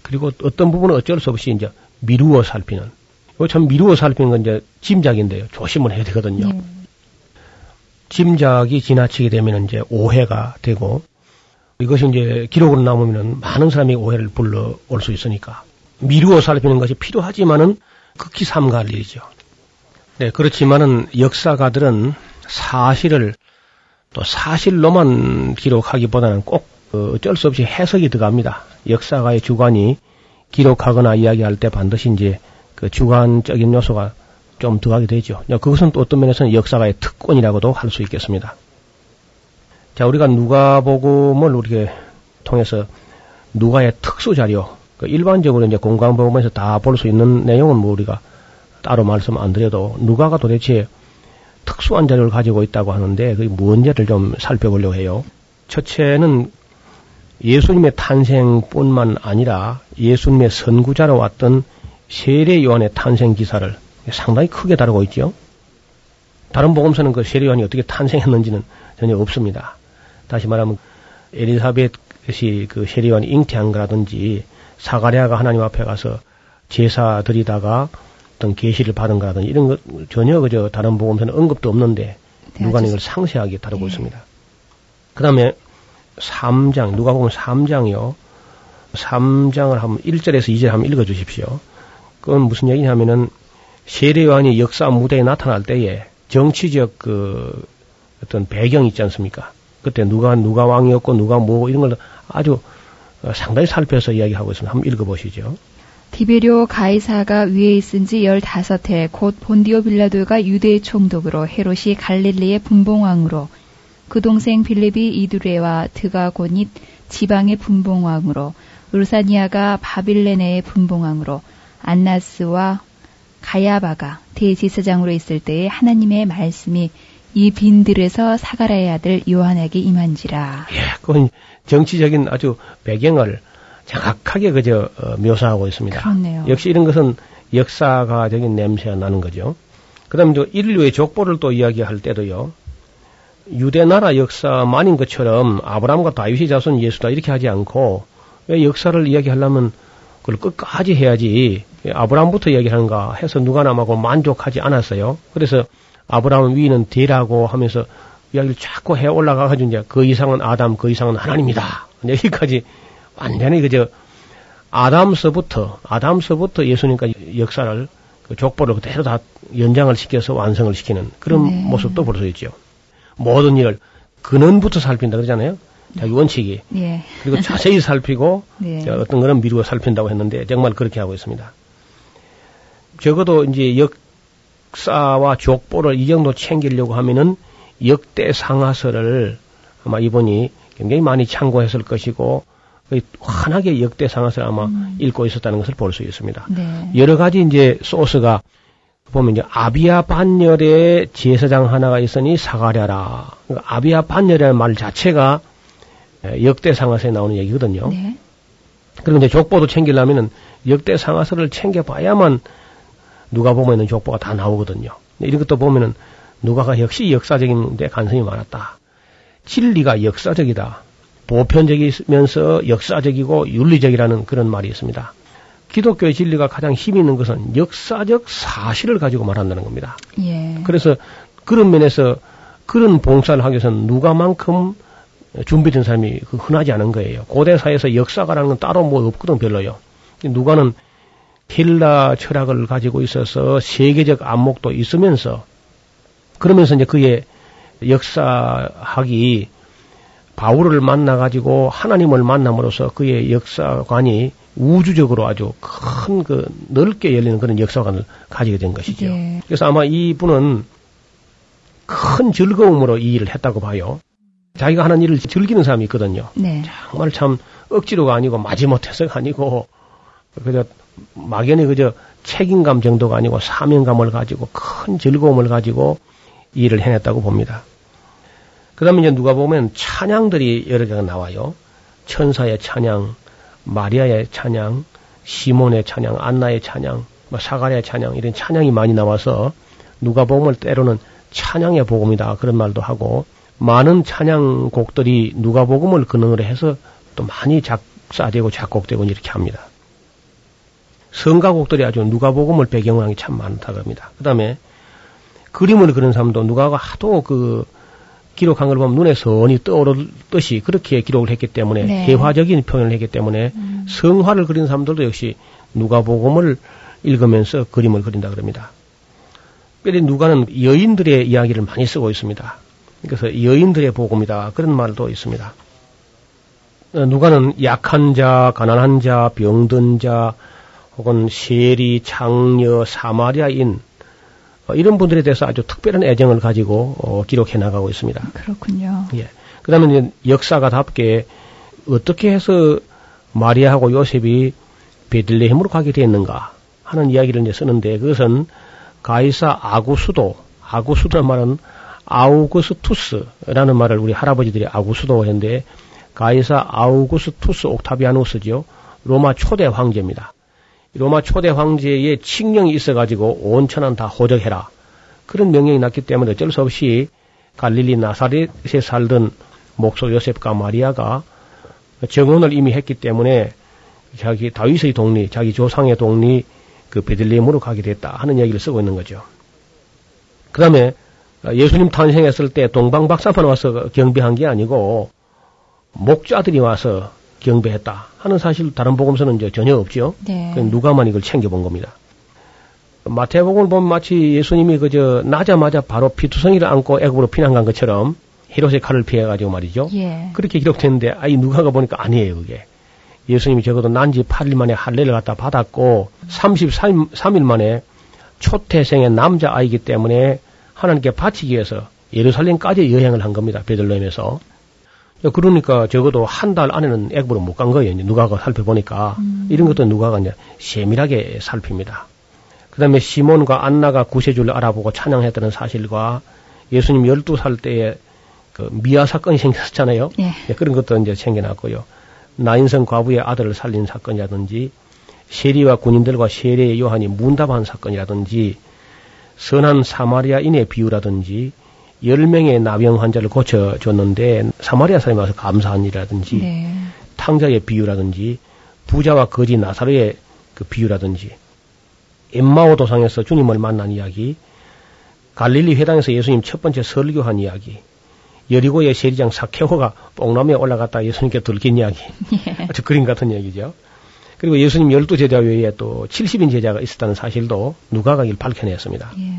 그리고 어떤 부분은 어쩔 수 없이 이제 미루어 살피는 이거 참 미루어 살피는 건 이제 짐작인데요 조심을 해야 되거든요. 네. 짐작이 지나치게 되면 이제 오해가 되고 이것이 이제 기록으로 남으면 많은 사람이 오해를 불러올 수 있으니까 미루어 살피는 것이 필요하지만은 극히 삼가할 일이죠. 네, 그렇지만은 역사가들은 사실을 또 사실로만 기록하기보다는 꼭그 어쩔 수 없이 해석이 들어갑니다. 역사가의 주관이 기록하거나 이야기할 때 반드시 이제 그 주관적인 요소가 좀 들어가게 되죠. 그것은 또 어떤 면에서는 역사가의 특권이라고도 할 수 있겠습니다. 자, 우리가 누가복음을 우리가 통해서 누가의 특수 자료, 그 일반적으로 이제 공강복음에서 다 볼 수 있는 내용은 뭐 우리가 따로 말씀 안 드려도 누가가 도대체 특수한 자료를 가지고 있다고 하는데 그게 뭔지를 좀 살펴보려고 해요. 첫째는 예수님의 탄생뿐만 아니라 예수님의 선구자로 왔던 세례 요한의 탄생 기사를 상당히 크게 다루고 있죠. 다른 복음서는 그 세례 요한이 어떻게 탄생했는지는 전혀 없습니다. 다시 말하면 엘리사벳이 그 세례 요한이 잉태한 거라든지 사가랴가 하나님 앞에 가서 제사 드리다가 어떤 계시를 받은 거라든지 이런 것 전혀 그저 다른 복음서는 언급도 없는데 네, 누가 이걸 상세하게 다루고 예. 있습니다. 그 다음에 3장, 누가 보면 3장이요. 3장을 한번 1절에서 2절 한번 읽어 주십시오. 그건 무슨 얘기냐면은 세례요한이 역사 무대에 나타날 때에 정치적 그 어떤 배경 있지 않습니까? 그때 누가 누가 왕이었고 누가 뭐 이런 걸 아주 어, 상당히 살펴서 이야기하고 있습니다. 한번 읽어보시죠. 디베리오 가이사가 위에 있은 지 15해 곧 본디오 빌라도가 유대의 총독으로 헤롯이 갈릴리의 분봉왕으로 그 동생 빌립이 이두레와 드가고닛 지방의 분봉왕으로 울사니아가 바빌레네의 분봉왕으로 안나스와 가야바가 대제사장으로 있을 때에 하나님의 말씀이 이 빈들에서 사가라의 아들 요한에게 임한지라. 예, 그건 정치적인 아주 배경을 정확하게 그저 어, 묘사하고 있습니다. 그렇네요. 역시 이런 것은 역사가적인 냄새가 나는 거죠. 그다음에 또 인류의 족보를 또 이야기할 때도요. 유대 나라 역사만인 것처럼 아브라함과 다윗의 자손 예수다 이렇게 하지 않고 왜 역사를 이야기하려면 그걸 끝까지 해야지 아브라함부터 이야기하는가 해서 누가 남하고 만족하지 않았어요. 그래서 아브라함 위는 대라고 하면서 이야기를 자꾸 해 올라가가지고 이제 그 이상은 아담, 그 이상은 하나님이다. 여기까지 완전히 그저 아담서부터 아담서부터 예수님까지 역사를 그 족보를 그대로 다 연장을 시켜서 완성을 시키는 그런 네. 모습도 볼 수 있죠. 모든 일을 근원부터 살핀다 그러잖아요. 자기 원칙이. 네. 그리고 자세히 살피고 네. 어떤 거는 미루어 살핀다고 했는데 정말 그렇게 하고 있습니다. 적어도 이제 역사와 족보를 이 정도 챙기려고 하면은 역대 상하서를 아마 이분이 굉장히 많이 참고했을 것이고 환하게 역대 상하서를 아마 음. 읽고 있었다는 것을 볼 수 있습니다. 네. 여러 가지 이제 소스가 보면 이제 아비아 반열의 제사장 하나가 있으니 사가랴라. 그러니까 아비아 반열이라는 말 자체가 역대 상하서에 나오는 얘기거든요. 네. 그리고 이제 족보도 챙기려면은 역대 상하서를 챙겨봐야만 누가 보면은 족보가 다 나오거든요. 이런 것도 보면은 누가가 역시 역사적인 데 관심이 많았다. 진리가 역사적이다. 보편적이면서 역사적이고 윤리적이라는 그런 말이 있습니다. 기독교의 진리가 가장 힘 있는 것은 역사적 사실을 가지고 말한다는 겁니다. 예. 그래서 그런 면에서 그런 봉사를 하기 위해서는 누가만큼 준비된 사람이 그 흔하지 않은 거예요. 고대사에서 역사가라는 건 따로 뭐 없거든 별로요. 누가는 힐라 철학을 가지고 있어서 세계적 안목도 있으면서 그러면서 이제 그의 역사학이 바울을 만나 가지고 하나님을 만남으로써 그의 역사관이 우주적으로 아주 큰 그 넓게 열리는 그런 역사관을 가지게 된 것이죠. 예. 그래서 아마 이분은 큰 즐거움으로 이 일을 했다고 봐요. 자기가 하는 일을 즐기는 사람이 있거든요. 네. 정말 참 억지로가 아니고 마지못해서가 아니고 그저 막연히 그저 책임감 정도가 아니고 사명감을 가지고 큰 즐거움을 가지고 이 일을 해냈다고 봅니다. 그 다음에 이제 누가 보면 찬양들이 여러 개가 나와요. 천사의 찬양, 마리아의 찬양, 시몬의 찬양, 안나의 찬양, 뭐 사가랴의 찬양 이런 찬양이 많이 나와서 누가 보면 때로는 찬양의 복음이다 그런 말도 하고 많은 찬양곡들이 누가 복음을 근원으로 해서 또 많이 작사되고 작곡되고 이렇게 합니다. 성가곡들이 아주 누가복음을 배경으로 한 게 참 많다 그럽니다. 그 다음에 그림을 그린 사람도 누가가 하도 그 기록한 걸 보면 눈에 선이 떠오르듯이 그렇게 기록을 했기 때문에 네. 회화적인 표현을 했기 때문에 음. 성화를 그린 사람들도 역시 누가복음을 읽으면서 그림을 그린다 그럽니다. 특별히 누가는 여인들의 이야기를 많이 쓰고 있습니다. 그래서 여인들의 복음이다 그런 말도 있습니다. 어, 누가는 약한 자, 가난한 자, 병든 자, 혹은 세리, 장녀, 사마리아인 어, 이런 분들에 대해서 아주 특별한 애정을 가지고 어, 기록해 나가고 있습니다. 그렇군요. 예. 그다음에 역사가답게 어떻게 해서 마리아하고 요셉이 베들레헴으로 가게 됐는가 하는 이야기를 이제 쓰는데 그것은 가이사 아구수도 아구수도란 말은 아우구스투스라는 말을 우리 할아버지들이 아구수도 했는데 가이사 아우구스투스 옥타비아누스죠. 로마 초대 황제입니다. 로마 초대 황제의 칙령이 있어가지고 온 천안 다 호적해라. 그런 명령이 났기 때문에 어쩔 수 없이 갈릴리 나사렛에 살던 목소 요셉과 마리아가 정원을 이미 했기 때문에 자기 다윗의 동리, 자기 조상의 동리 그 베들레헴으로 가게 됐다 하는 이야기를 쓰고 있는 거죠. 그 다음에 예수님 탄생했을 때 동방박사만 와서 경배한 게 아니고 목자들이 와서 경배했다 하는 사실 다른 복음서는 이제 전혀 없죠. 네. 누가만 이걸 챙겨본 겁니다. 마태복음을 보면 마치 예수님이 그저 나자마자 바로 피투성이를 안고 애굽으로 피난 간 것처럼 헤롯의 칼을 피해가지고 말이죠. 예. 그렇게 기록됐는데 아이 누가가 보니까 아니에요 그게. 예수님이 적어도 난지 8일 만에 할례를 갖다 받았고 33일 만에 초태생의 남자 아이기 때문에 하나님께 바치기 위해서 예루살렘까지 여행을 한 겁니다. 베들레헴에서. 그러니까 적어도 한 달 안에는 애굽으로 못 간 거예요. 누가가 살펴보니까 음. 이런 것도 누가가 이제 세밀하게 살핍니다. 그다음에 시몬과 안나가 구세주를 알아보고 찬양했다는 사실과 예수님 12살 때에 그 미아 사건이 생겼잖아요. 예. 네, 그런 것도 이제 챙겨놨고요. 나인성 과부의 아들을 살린 사건이라든지 세리와 군인들과 세례의 요한이 문답한 사건이라든지 선한 사마리아인의 비유라든지 10명의 나병 환자를 고쳐줬는데 사마리아 사람이 와서 감사한 일이라든지 네. 탕자의 비유라든지 부자와 거지 나사로의 그 비유라든지 엠마오 도상에서 주님을 만난 이야기 갈릴리 회당에서 예수님 첫 번째 설교한 이야기 여리고의 세리장 사케호가 뽕나무에 올라갔다 예수님께 들킨 이야기 예. 아주 그림 같은 이야기죠. 그리고 예수님 열두 제자 외에 또 70인 제자가 있었다는 사실도 누가가 일 밝혀냈습니다. 예.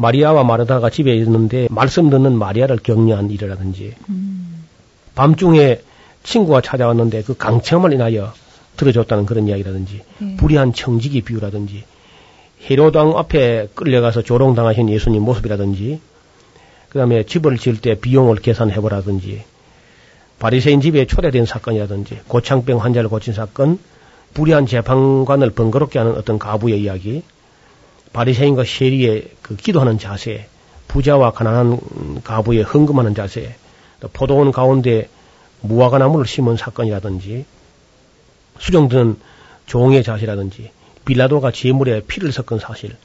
마리아와 마르다가 집에 있는데 말씀 듣는 마리아를 격려한 일이라든지 음. 밤중에 친구가 찾아왔는데 그 강청함을 인하여 들어줬다는 그런 이야기라든지 예. 불의한 청지기 비유라든지 헤로당 앞에 끌려가서 조롱당하신 예수님 모습이라든지 그 다음에 집을 지을 때 비용을 계산해보라든지 바리새인 집에 초대된 사건이라든지 고창병 환자를 고친 사건 불의한 재판관을 번거롭게 하는 어떤 가부의 이야기 바리새인과 세리의 그 기도하는 자세, 부자와 가난한 가부의 헌금하는 자세, 또 포도원 가운데 무화과 나무를 심은 사건이라든지 수정드는 종의 자세라든지 빌라도가 제물에 피를 섞은 사실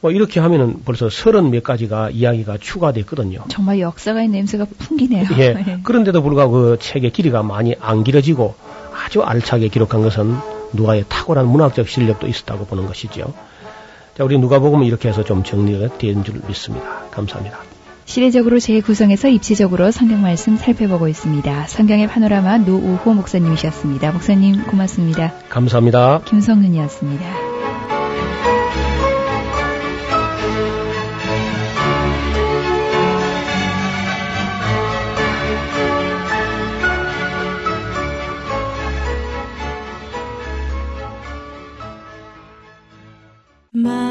뭐 이렇게 하면은 벌써 서른 몇 가지가 이야기가 추가됐거든요. 정말 역사가의 냄새가 풍기네요. 예. 네. 그런데도 불구하고 그 책의 길이가 많이 안 길어지고 아주 알차게 기록한 것은 누가의 탁월한 문학적 실력도 있었다고 보는 것이죠. 자, 우리 누가복음은 이렇게 해서 좀 정리가 된 줄 믿습니다. 감사합니다. 시대적으로 재구성해서 입체적으로 성경 말씀 살펴보고 있습니다. 성경의 파노라마 노우호 목사님이셨습니다. 목사님 고맙습니다. 감사합니다. 김성윤이었습니다. My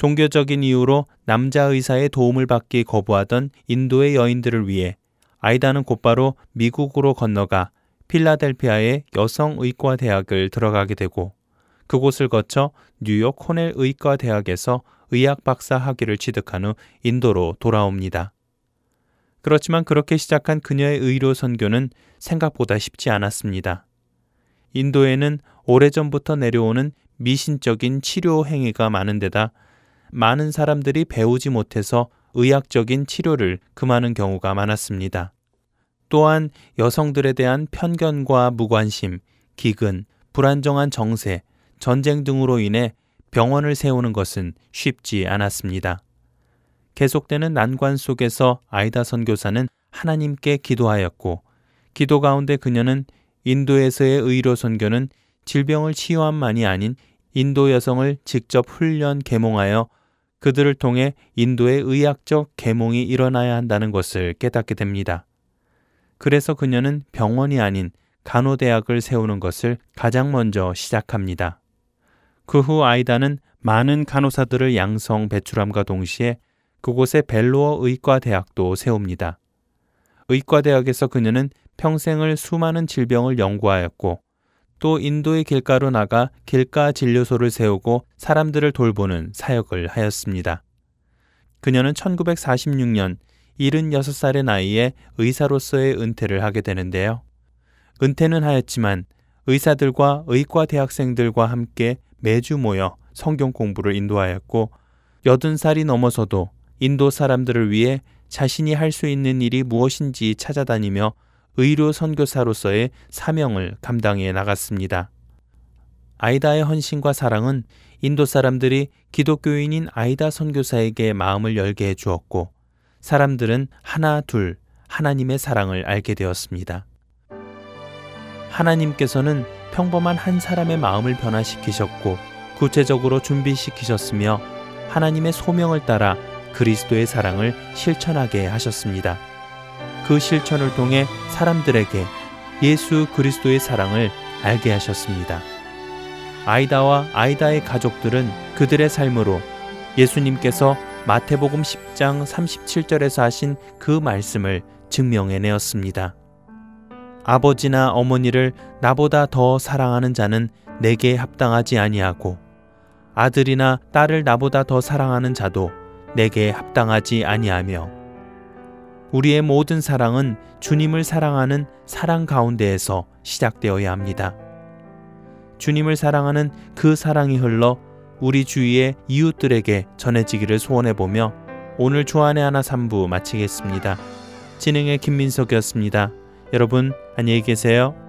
종교적인 이유로 남자 의사의 도움을 받기 거부하던 인도의 여인들을 위해 아이다는 곧바로 미국으로 건너가 필라델피아의 여성의과 대학을 들어가게 되고 그곳을 거쳐 뉴욕 코넬 의과 대학에서 의학 박사 학위를 취득한 후 인도로 돌아옵니다. 그렇지만 그렇게 시작한 그녀의 의료 선교는 생각보다 쉽지 않았습니다. 인도에는 오래전부터 내려오는 미신적인 치료 행위가 많은 데다 많은 사람들이 배우지 못해서 의학적인 치료를 금하는 경우가 많았습니다. 또한 여성들에 대한 편견과 무관심, 기근, 불안정한 정세, 전쟁 등으로 인해 병원을 세우는 것은 쉽지 않았습니다. 계속되는 난관 속에서 아이다 선교사는 하나님께 기도하였고, 기도 가운데 그녀는 인도에서의 의료 선교는 질병을 치유함만이 아닌 인도 여성을 직접 훈련 계몽하여 그들을 통해 인도의 의학적 계몽이 일어나야 한다는 것을 깨닫게 됩니다. 그래서 그녀는 병원이 아닌 간호대학을 세우는 것을 가장 먼저 시작합니다. 그 후 아이다는 많은 간호사들을 양성 배출함과 동시에 그곳에 벨로어 의과대학도 세웁니다. 의과대학에서 그녀는 평생을 수많은 질병을 연구하였고 또 인도의 길가로 나가 길가 진료소를 세우고 사람들을 돌보는 사역을 하였습니다. 그녀는 1946년 76살의 나이에 의사로서의 은퇴를 하게 되는데요. 은퇴는 하였지만 의사들과 의과 대학생들과 함께 매주 모여 성경 공부를 인도하였고 80살이 넘어서도 인도 사람들을 위해 자신이 할 수 있는 일이 무엇인지 찾아다니며 의료 선교사로서의 사명을 감당해 나갔습니다. 아이다의 헌신과 사랑은 인도 사람들이 기독교인인 아이다 선교사에게 마음을 열게 해 주었고 사람들은 하나 둘 하나님의 사랑을 알게 되었습니다. 하나님께서는 평범한 한 사람의 마음을 변화시키셨고 구체적으로 준비시키셨으며 하나님의 소명을 따라 그리스도의 사랑을 실천하게 하셨습니다. 그 실천을 통해 사람들에게 예수 그리스도의 사랑을 알게 하셨습니다. 아이다와 아이다의 가족들은 그들의 삶으로 예수님께서 마태복음 10장 37절에서 하신 그 말씀을 증명해내었습니다. 아버지나 어머니를 나보다 더 사랑하는 자는 내게 합당하지 아니하고 아들이나 딸을 나보다 더 사랑하는 자도 내게 합당하지 아니하며 우리의 모든 사랑은 주님을 사랑하는 사랑 가운데에서 시작되어야 합니다. 주님을 사랑하는 그 사랑이 흘러 우리 주위의 이웃들에게 전해지기를 소원해 보며 오늘 주안의 하나 3부 마치겠습니다. 진행의 김민석이었습니다. 여러분 안녕히 계세요.